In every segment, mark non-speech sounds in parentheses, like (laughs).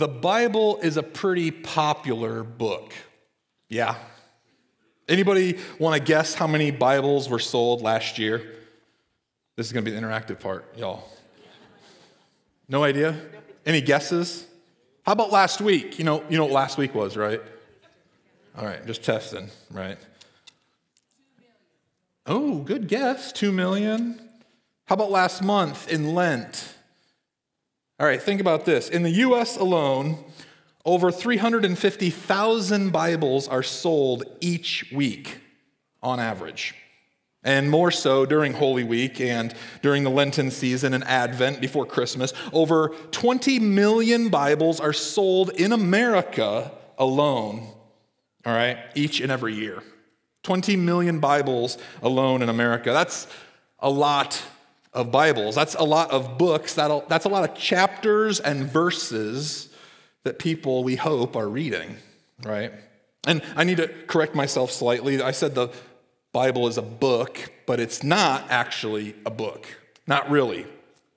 The Bible is a pretty popular book. Yeah. Anybody want to guess how many Bibles were sold last year? This is going to be the interactive part, y'all. No idea? Any guesses? How about last week? You know, you know what last week was, right? All right, just testing, right? Oh, good guess. Two million. How about last month in Lent? All right, think about this. In the US alone, over 350,000 Bibles are sold each week on average. And more so during Holy Week and during the Lenten season and Advent before Christmas. Over 20 million Bibles are sold in America alone, all right, each and every year. 20 million Bibles alone in America. That's a lot of Bibles. That's a lot of books. That'll, that's a lot of chapters and verses that people, we hope, are reading, right? And I need to correct myself slightly. I said the Bible is a book, but it's not actually a book. Not really.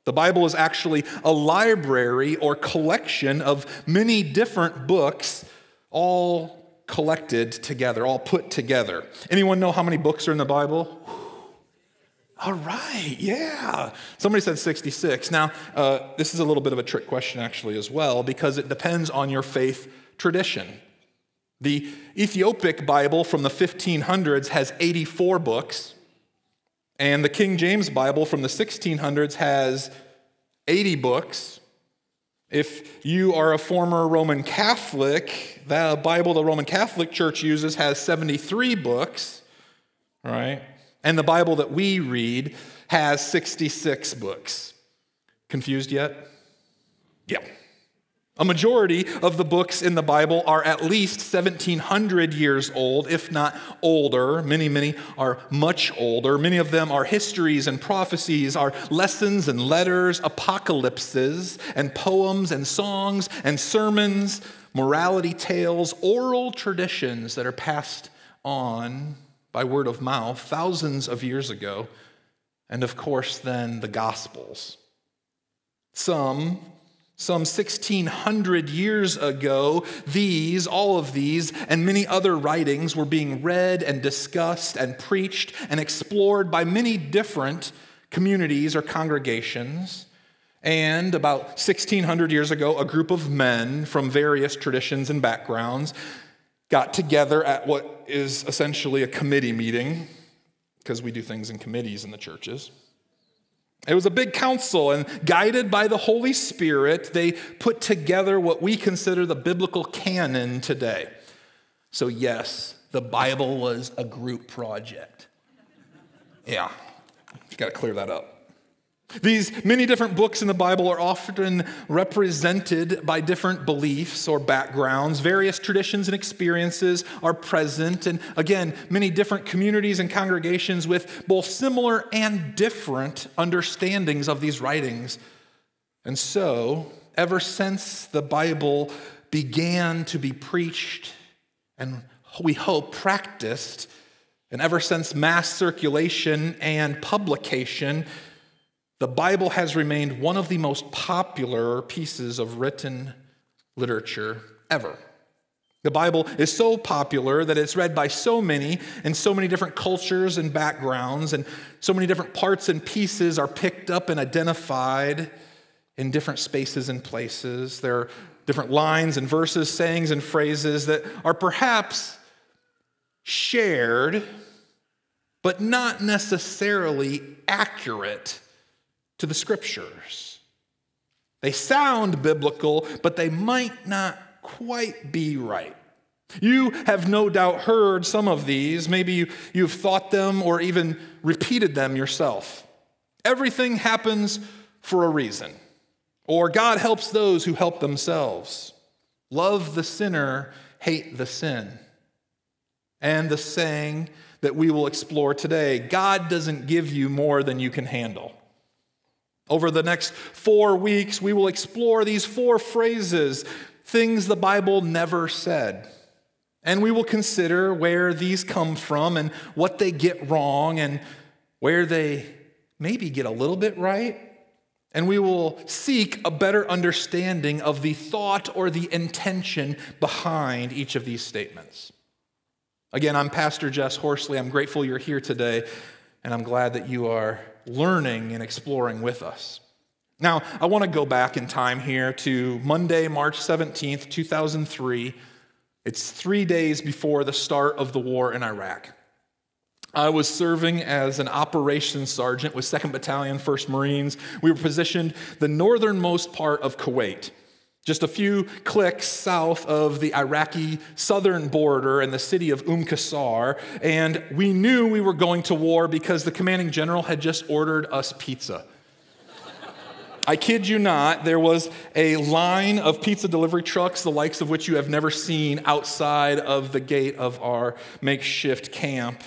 The Bible is actually a library or collection of many different books, all collected together, all put together. Anyone know how many books are in the Bible? All right, yeah. Somebody said 66. Now, uh, this is a little bit of a trick question, actually, as well, because it depends on your faith tradition. The Ethiopic Bible from the 1500s has 84 books, and the King James Bible from the 1600s has 80 books. If you are a former Roman Catholic, the Bible the Roman Catholic Church uses has 73 books, right? And the Bible that we read has 66 books. Confused yet? Yeah. A majority of the books in the Bible are at least 1700 years old, if not older. Many, many are much older. Many of them are histories and prophecies, are lessons and letters, apocalypses and poems and songs and sermons, morality tales, oral traditions that are passed on by word of mouth thousands of years ago. And of course, then the Gospels. Some some 1600 years ago, these, all of these, and many other writings were being read and discussed and preached and explored by many different communities or congregations. And about 1600 years ago, a group of men from various traditions and backgrounds got together at what is essentially a committee meeting, because we do things in committees in the churches. It was a big council, and guided by the Holy Spirit, they put together what we consider the biblical canon today. So, yes, the Bible was a group project. Yeah, got to clear that up. These many different books in the Bible are often represented by different beliefs or backgrounds. Various traditions and experiences are present. And again, many different communities and congregations with both similar and different understandings of these writings. And so, ever since the Bible began to be preached and we hope practiced, and ever since mass circulation and publication, the Bible has remained one of the most popular pieces of written literature ever. The Bible is so popular that it's read by so many in so many different cultures and backgrounds, and so many different parts and pieces are picked up and identified in different spaces and places. There are different lines and verses, sayings and phrases that are perhaps shared, but not necessarily accurate to the scriptures. They sound biblical, but they might not quite be right. You have no doubt heard some of these. Maybe you, you've thought them or even repeated them yourself. Everything happens for a reason, or God helps those who help themselves. Love the sinner, hate the sin. And the saying that we will explore today God doesn't give you more than you can handle. Over the next four weeks, we will explore these four phrases, things the Bible never said. And we will consider where these come from and what they get wrong and where they maybe get a little bit right. and we will seek a better understanding of the thought or the intention behind each of these statements. Again, I'm Pastor Jess Horsley. I'm grateful you're here today, and I'm glad that you are learning and exploring with us. Now, I want to go back in time here to Monday, March 17th, 2003. It's three days before the start of the war in Iraq. I was serving as an operations sergeant with 2nd Battalion, 1st Marines. We were positioned the northernmost part of Kuwait, just a few clicks south of the Iraqi southern border in the city of Umm Qasr. And we knew we were going to war because the commanding general had just ordered us pizza. I kid you not, there was a line of pizza delivery trucks, the likes of which you have never seen outside of the gate of our makeshift camp.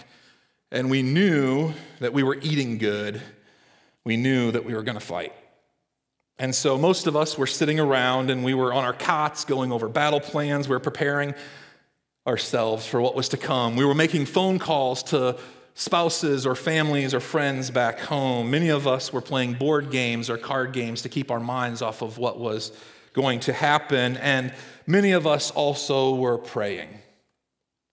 And we knew that we were eating good. We knew that we were going to fight. And so most of us were sitting around and we were on our cots going over battle plans. We were preparing ourselves for what was to come. We were making phone calls to spouses or families or friends back home. Many of us were playing board games or card games to keep our minds off of what was going to happen. And many of us also were praying.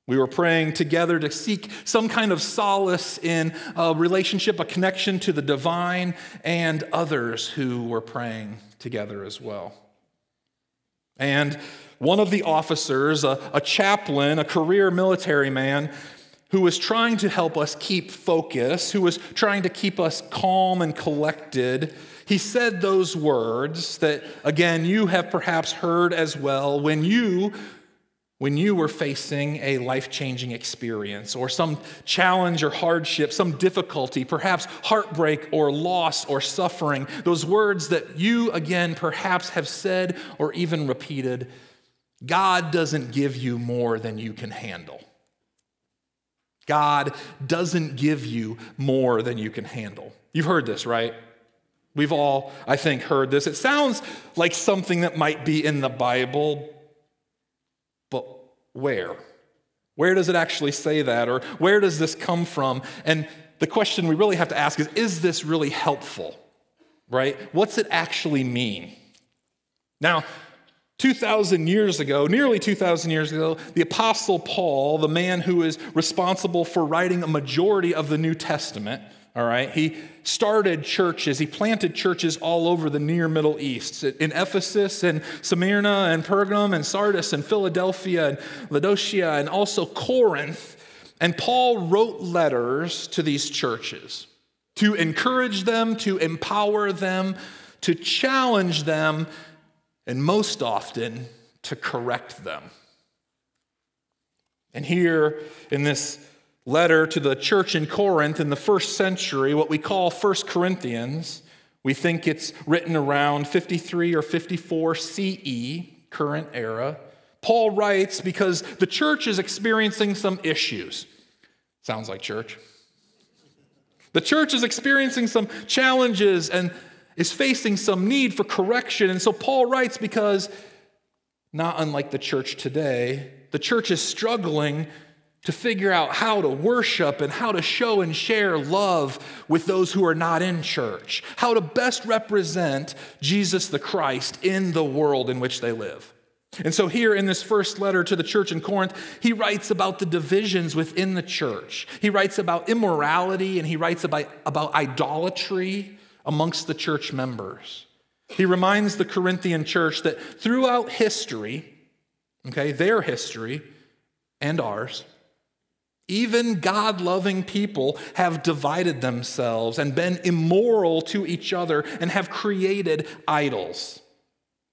We were praying together to seek some kind of solace in a relationship, a connection to the divine, and others who were praying together as well. And one of the officers, a, a, chaplain, a career military man, who was trying to help us keep focus, who was trying to keep us calm and collected, he said those words that, again, you have perhaps heard as well when you when you were facing a life changing experience or some challenge or hardship, some difficulty, perhaps heartbreak or loss or suffering, those words that you, again, perhaps have said or even repeated God doesn't give you more than you can handle. God doesn't give you more than you can handle. You've heard this, right? We've all, I think, heard this. It sounds like something that might be in the Bible, where? Where does it actually say that? Or where does this come from? And the question we really have to ask is is this really helpful? Right? What's it actually mean? Now, 2,000 years ago, nearly 2,000 years ago, the Apostle Paul, the man who is responsible for writing a majority of the New Testament, all right, he started churches, he planted churches all over the near Middle East, in Ephesus and Smyrna and Pergamum and Sardis and Philadelphia and Laodicea and also Corinth. And Paul wrote letters to these churches to encourage them, to empower them, to challenge them, and most often to correct them. And here in this letter to the church in Corinth in the first century, what we call First Corinthians. We think it's written around 53 or 54 CE, current era. Paul writes because the church is experiencing some issues. Sounds like church. The church is experiencing some challenges and is facing some need for correction. And so Paul writes because, not unlike the church today, the church is struggling to figure out how to worship and how to show and share love with those who are not in church, how to best represent Jesus the Christ in the world in which they live. And so, here in this first letter to the church in Corinth, he writes about the divisions within the church. He writes about immorality and he writes about, about idolatry amongst the church members. He reminds the Corinthian church that throughout history, okay, their history and ours, even God loving people have divided themselves and been immoral to each other and have created idols.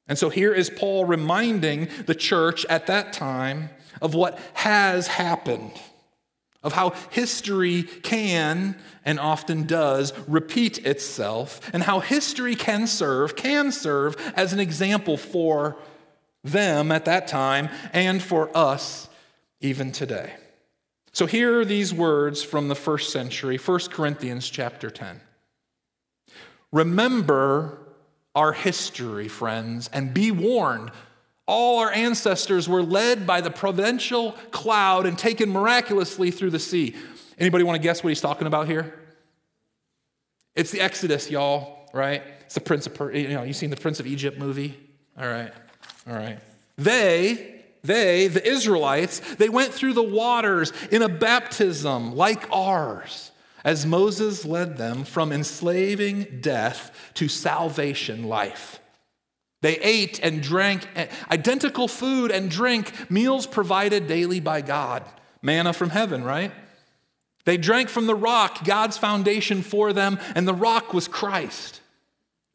And so here is Paul reminding the church at that time of what has happened, of how history can and often does repeat itself, and how history can serve, can serve as an example for them at that time and for us even today. So here are these words from the first century, 1 Corinthians chapter 10. Remember our history, friends, and be warned. All our ancestors were led by the providential cloud and taken miraculously through the sea. Anybody want to guess what he's talking about here? It's the Exodus, y'all. right? It's the Prince of, you know, you seen the Prince of Egypt movie? All right, all right. They, they, the Israelites, they went through the waters in a baptism like ours as Moses led them from enslaving death to salvation life. They ate and drank identical food and drink, meals provided daily by God. Manna from heaven, right? They drank from the rock, God's foundation for them, and the rock was Christ.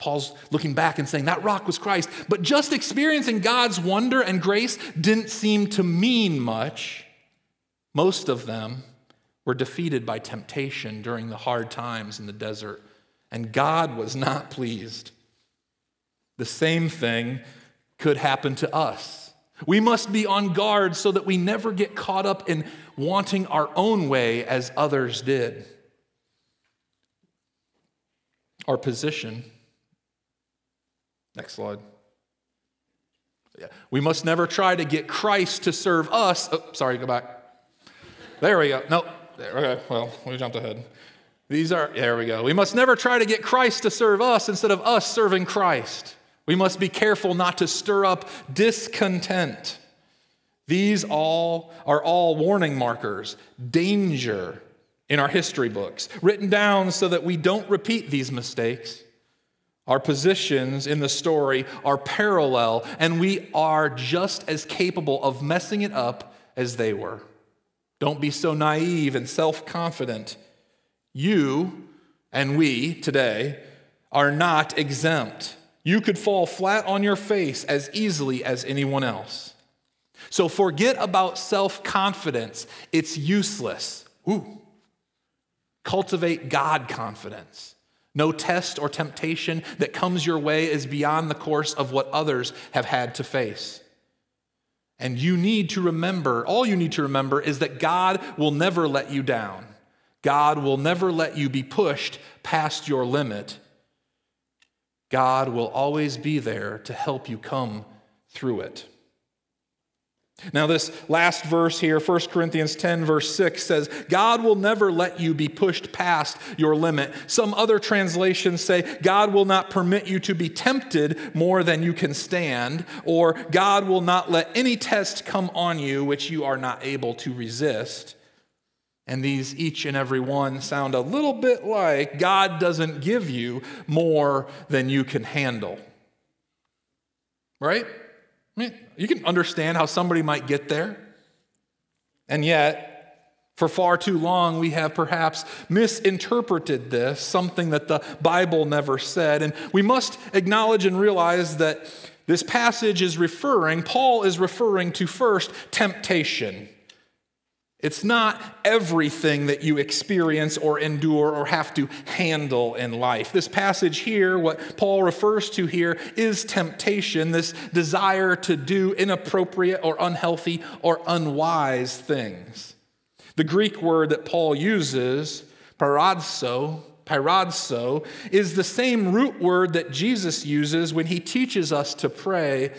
Paul's looking back and saying that rock was Christ. But just experiencing God's wonder and grace didn't seem to mean much. Most of them were defeated by temptation during the hard times in the desert, and God was not pleased. The same thing could happen to us. We must be on guard so that we never get caught up in wanting our own way as others did. Our position. Next slide. Yeah. We must never try to get Christ to serve us. Oh, sorry, go back. There we go. No, there, okay, well, we jumped ahead. These are, there we go. We must never try to get Christ to serve us instead of us serving Christ. We must be careful not to stir up discontent. These all are all warning markers, danger in our history books, written down so that we don't repeat these mistakes. Our positions in the story are parallel, and we are just as capable of messing it up as they were. Don't be so naive and self confident. You and we today are not exempt. You could fall flat on your face as easily as anyone else. So forget about self confidence, it's useless. Ooh. Cultivate God confidence. No test or temptation that comes your way is beyond the course of what others have had to face. And you need to remember, all you need to remember is that God will never let you down. God will never let you be pushed past your limit. God will always be there to help you come through it. Now, this last verse here, 1 Corinthians 10, verse 6, says, God will never let you be pushed past your limit. Some other translations say, God will not permit you to be tempted more than you can stand, or God will not let any test come on you which you are not able to resist. And these, each and every one, sound a little bit like God doesn't give you more than you can handle. Right? I mean, you can understand how somebody might get there. And yet, for far too long, we have perhaps misinterpreted this, something that the Bible never said. And we must acknowledge and realize that this passage is referring, Paul is referring to first temptation. It's not everything that you experience or endure or have to handle in life. This passage here, what Paul refers to here, is temptation, this desire to do inappropriate or unhealthy or unwise things. The Greek word that Paul uses, peirazo, peirazo, is the same root word that Jesus uses when he teaches us to pray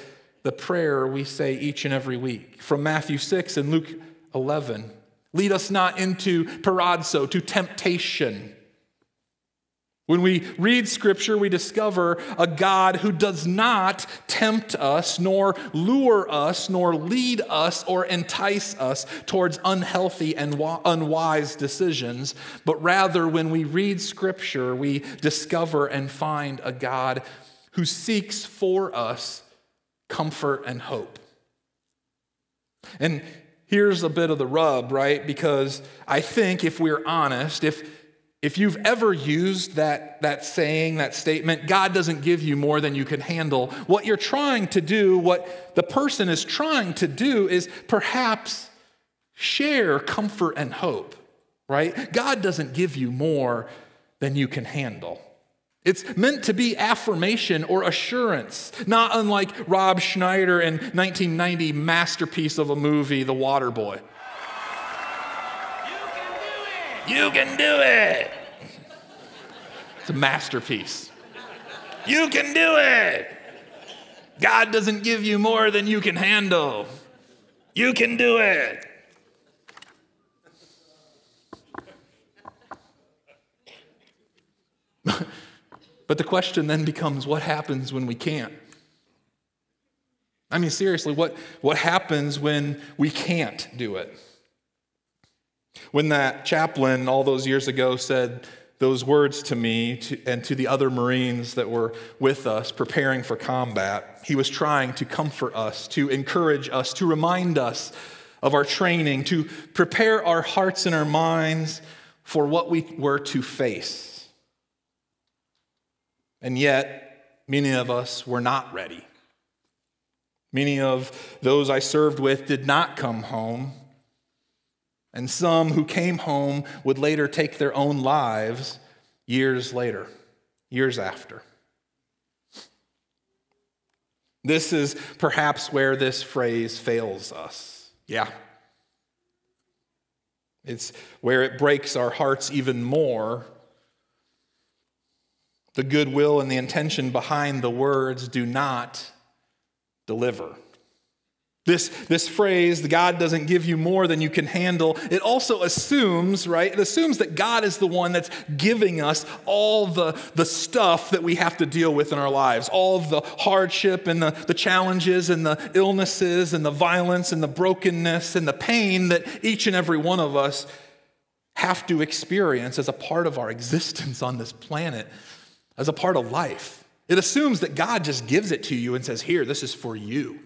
the prayer we say each and every week from Matthew 6 and Luke 11. Lead us not into peirazo, to temptation. When we read scripture, we discover a God who does not tempt us, nor lure us, nor lead us, or entice us towards unhealthy and unwise decisions. But rather, when we read scripture, we discover and find a God who seeks for us comfort and hope. And here's a bit of the rub, right? Because I think if we're honest, if if you've ever used that, that saying, that statement, God doesn't give you more than you can handle, what you're trying to do, what the person is trying to do, is perhaps share comfort and hope, right? God doesn't give you more than you can handle. It's meant to be affirmation or assurance, not unlike Rob Schneider in 1990 masterpiece of a movie, The Water Boy. You can do it! You can do it. It's a masterpiece. You can do it. God doesn't give you more than you can handle. You can do it. But the question then becomes what happens when we can't? I mean, seriously, what, what happens when we can't do it? When that chaplain all those years ago said those words to me to, and to the other Marines that were with us preparing for combat, he was trying to comfort us, to encourage us, to remind us of our training, to prepare our hearts and our minds for what we were to face. And yet, many of us were not ready. Many of those I served with did not come home. And some who came home would later take their own lives years later, years after. This is perhaps where this phrase fails us. Yeah. It's where it breaks our hearts even more. The goodwill and the intention behind the words do not deliver. This, this phrase, God doesn't give you more than you can handle, it also assumes, right? It assumes that God is the one that's giving us all the, the stuff that we have to deal with in our lives, all of the hardship and the, the challenges and the illnesses and the violence and the brokenness and the pain that each and every one of us have to experience as a part of our existence on this planet, as a part of life. It assumes that God just gives it to you and says, Here, this is for you.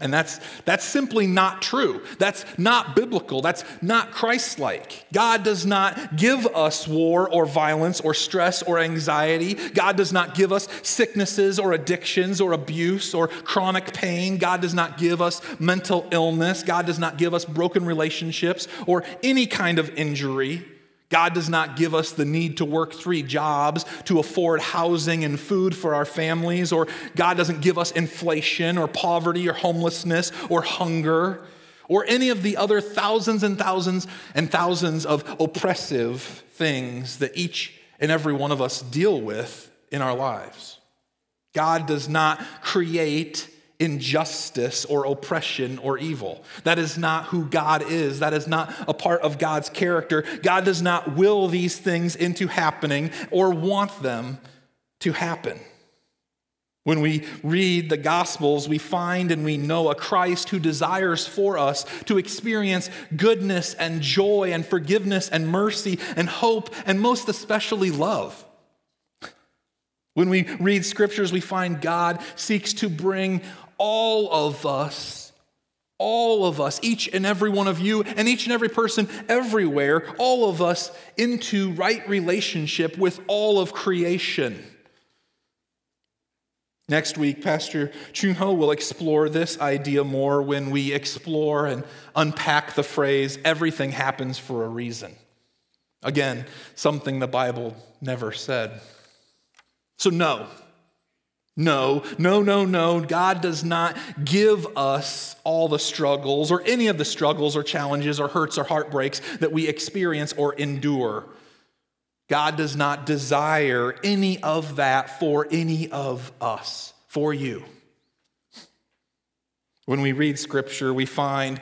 And that's, that's simply not true. That's not biblical. That's not Christ like. God does not give us war or violence or stress or anxiety. God does not give us sicknesses or addictions or abuse or chronic pain. God does not give us mental illness. God does not give us broken relationships or any kind of injury. God does not give us the need to work three jobs to afford housing and food for our families, or God doesn't give us inflation or poverty or homelessness or hunger or any of the other thousands and thousands and thousands of oppressive things that each and every one of us deal with in our lives. God does not create injustice or oppression or evil. That is not who God is. That is not a part of God's character. God does not will these things into happening or want them to happen. When we read the Gospels, we find and we know a Christ who desires for us to experience goodness and joy and forgiveness and mercy and hope and most especially love. When we read scriptures, we find God seeks to bring all of us, all of us, each and every one of you, and each and every person everywhere, all of us into right relationship with all of creation. Next week, Pastor Chunho will explore this idea more when we explore and unpack the phrase, everything happens for a reason. Again, something the Bible never said. So, no, no, no, no, no. God does not give us all the struggles or any of the struggles or challenges or hurts or heartbreaks that we experience or endure. God does not desire any of that for any of us, for you. When we read scripture, we find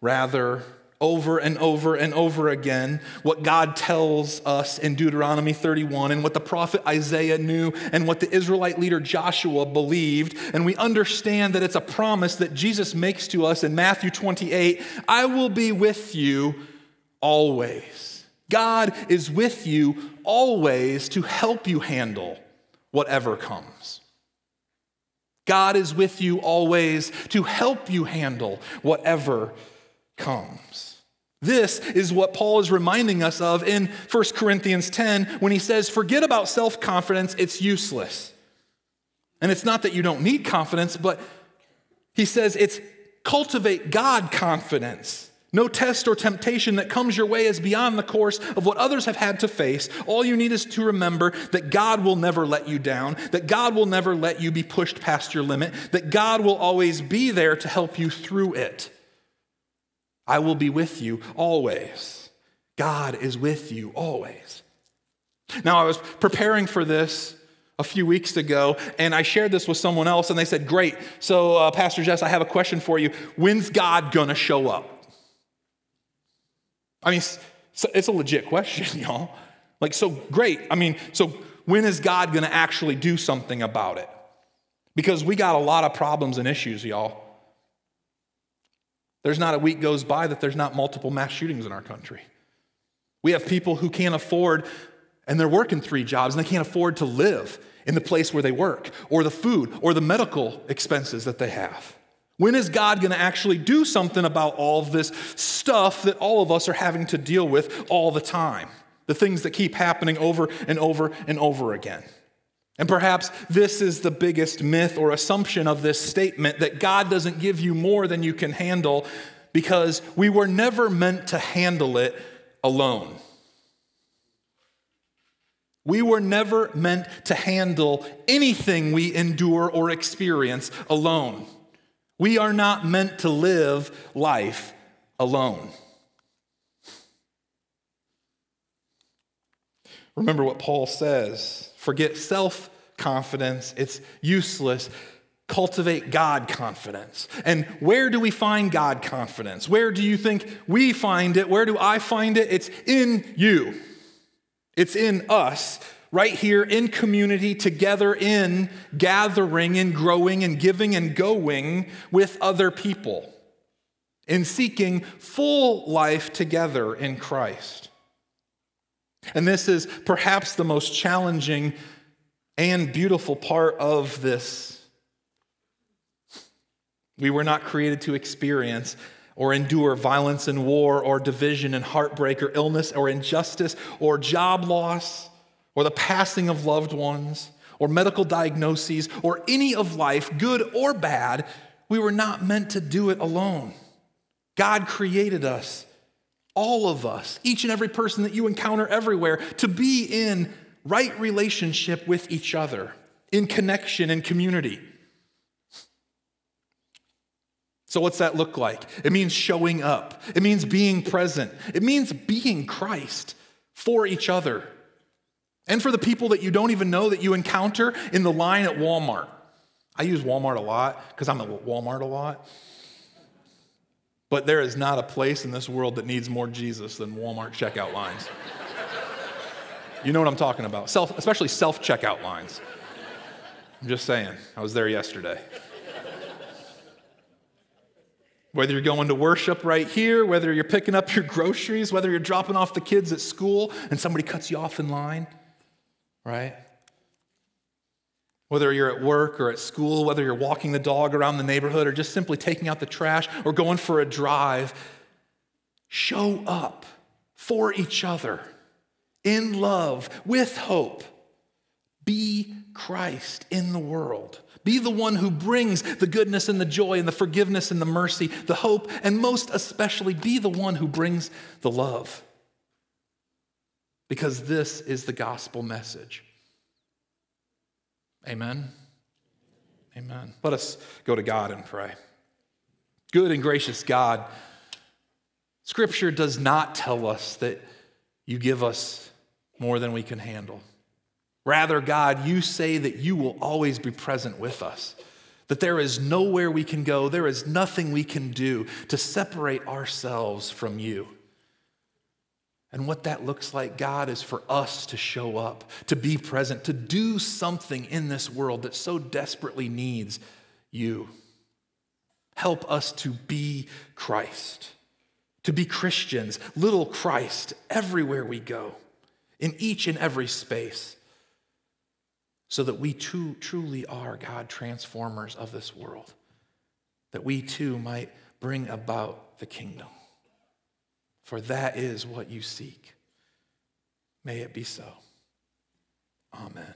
rather over and over and over again what God tells us in Deuteronomy 31 and what the prophet Isaiah knew and what the Israelite leader Joshua believed. And we understand that it's a promise that Jesus makes to us in Matthew 28 I will be with you always. God is with you always to help you handle whatever comes. God is with you always to help you handle whatever comes. This is what Paul is reminding us of in 1 Corinthians 10 when he says, Forget about self confidence, it's useless. And it's not that you don't need confidence, but he says it's cultivate God confidence. No test or temptation that comes your way is beyond the course of what others have had to face. All you need is to remember that God will never let you down, that God will never let you be pushed past your limit, that God will always be there to help you through it. I will be with you always. God is with you always. Now, I was preparing for this a few weeks ago, and I shared this with someone else, and they said, Great. So, uh, Pastor Jess, I have a question for you. When's God gonna show up? I mean, it's a legit question, (laughs) y'all. Like, so great. I mean, so when is God to actually do something about it? Because we got a lot of problems and issues, y'all. There's not a week goes by that there's not multiple mass shootings in our country. We have people who can't afford, and they're working three jobs, and they can't afford to live in the place where they work, or the food, or the medical expenses that they have. When is God going to actually do something about all of this stuff that all of us are having to deal with all the time? The things that keep happening over and over and over again. And perhaps this is the biggest myth or assumption of this statement that God doesn't give you more than you can handle because we were never meant to handle it alone. We were never meant to handle anything we endure or experience alone. We are not meant to live life alone. Remember what Paul says forget self confidence, it's useless. Cultivate God confidence. And where do we find God confidence? Where do you think we find it? Where do I find it? It's in you. It's in us, right here in community, together in gathering and growing and giving and going with other people, in seeking full life together in Christ. And this is perhaps the most challenging and beautiful part of this. We were not created to experience or endure violence and war or division and heartbreak or illness or injustice or job loss or the passing of loved ones or medical diagnoses or any of life, good or bad. We were not meant to do it alone. God created us all of us, each and every person that you encounter everywhere, to be in right relationship with each other, in connection and community. So, what's that look like? It means showing up, it means being present, it means being Christ for each other. And for the people that you don't even know that you encounter in the line at Walmart. I use Walmart a lot because I'm at Walmart a lot. But there is not a place in this world that needs more Jesus than Walmart checkout lines. you know what I'm talking about, self, especially self checkout lines. I'm just saying, I was there yesterday. Whether you're going to worship right here, whether you're picking up your groceries, whether you're dropping off the kids at school and somebody cuts you off in line, right? Whether you're at work or at school, whether you're walking the dog around the neighborhood or just simply taking out the trash or going for a drive, show up for each other in love, with hope. Be Christ in the world. Be the one who brings the goodness and the joy and the forgiveness and the mercy, the hope, and most especially be the one who brings the love. Because this is the gospel message. Amen. Amen. Let us go to God and pray. Good and gracious God, Scripture does not tell us that you give us more than we can handle. Rather, God, you say that you will always be present with us, that there is nowhere we can go, there is nothing we can do to separate ourselves from you. And what that looks like, God, is for us to show up, to be present, to do something in this world that so desperately needs you. Help us to be Christ, to be Christians, little Christ, everywhere we go, in each and every space, so that we too truly are, God, transformers of this world, that we too might bring about the kingdom for that is what you seek. May it be so. Amen.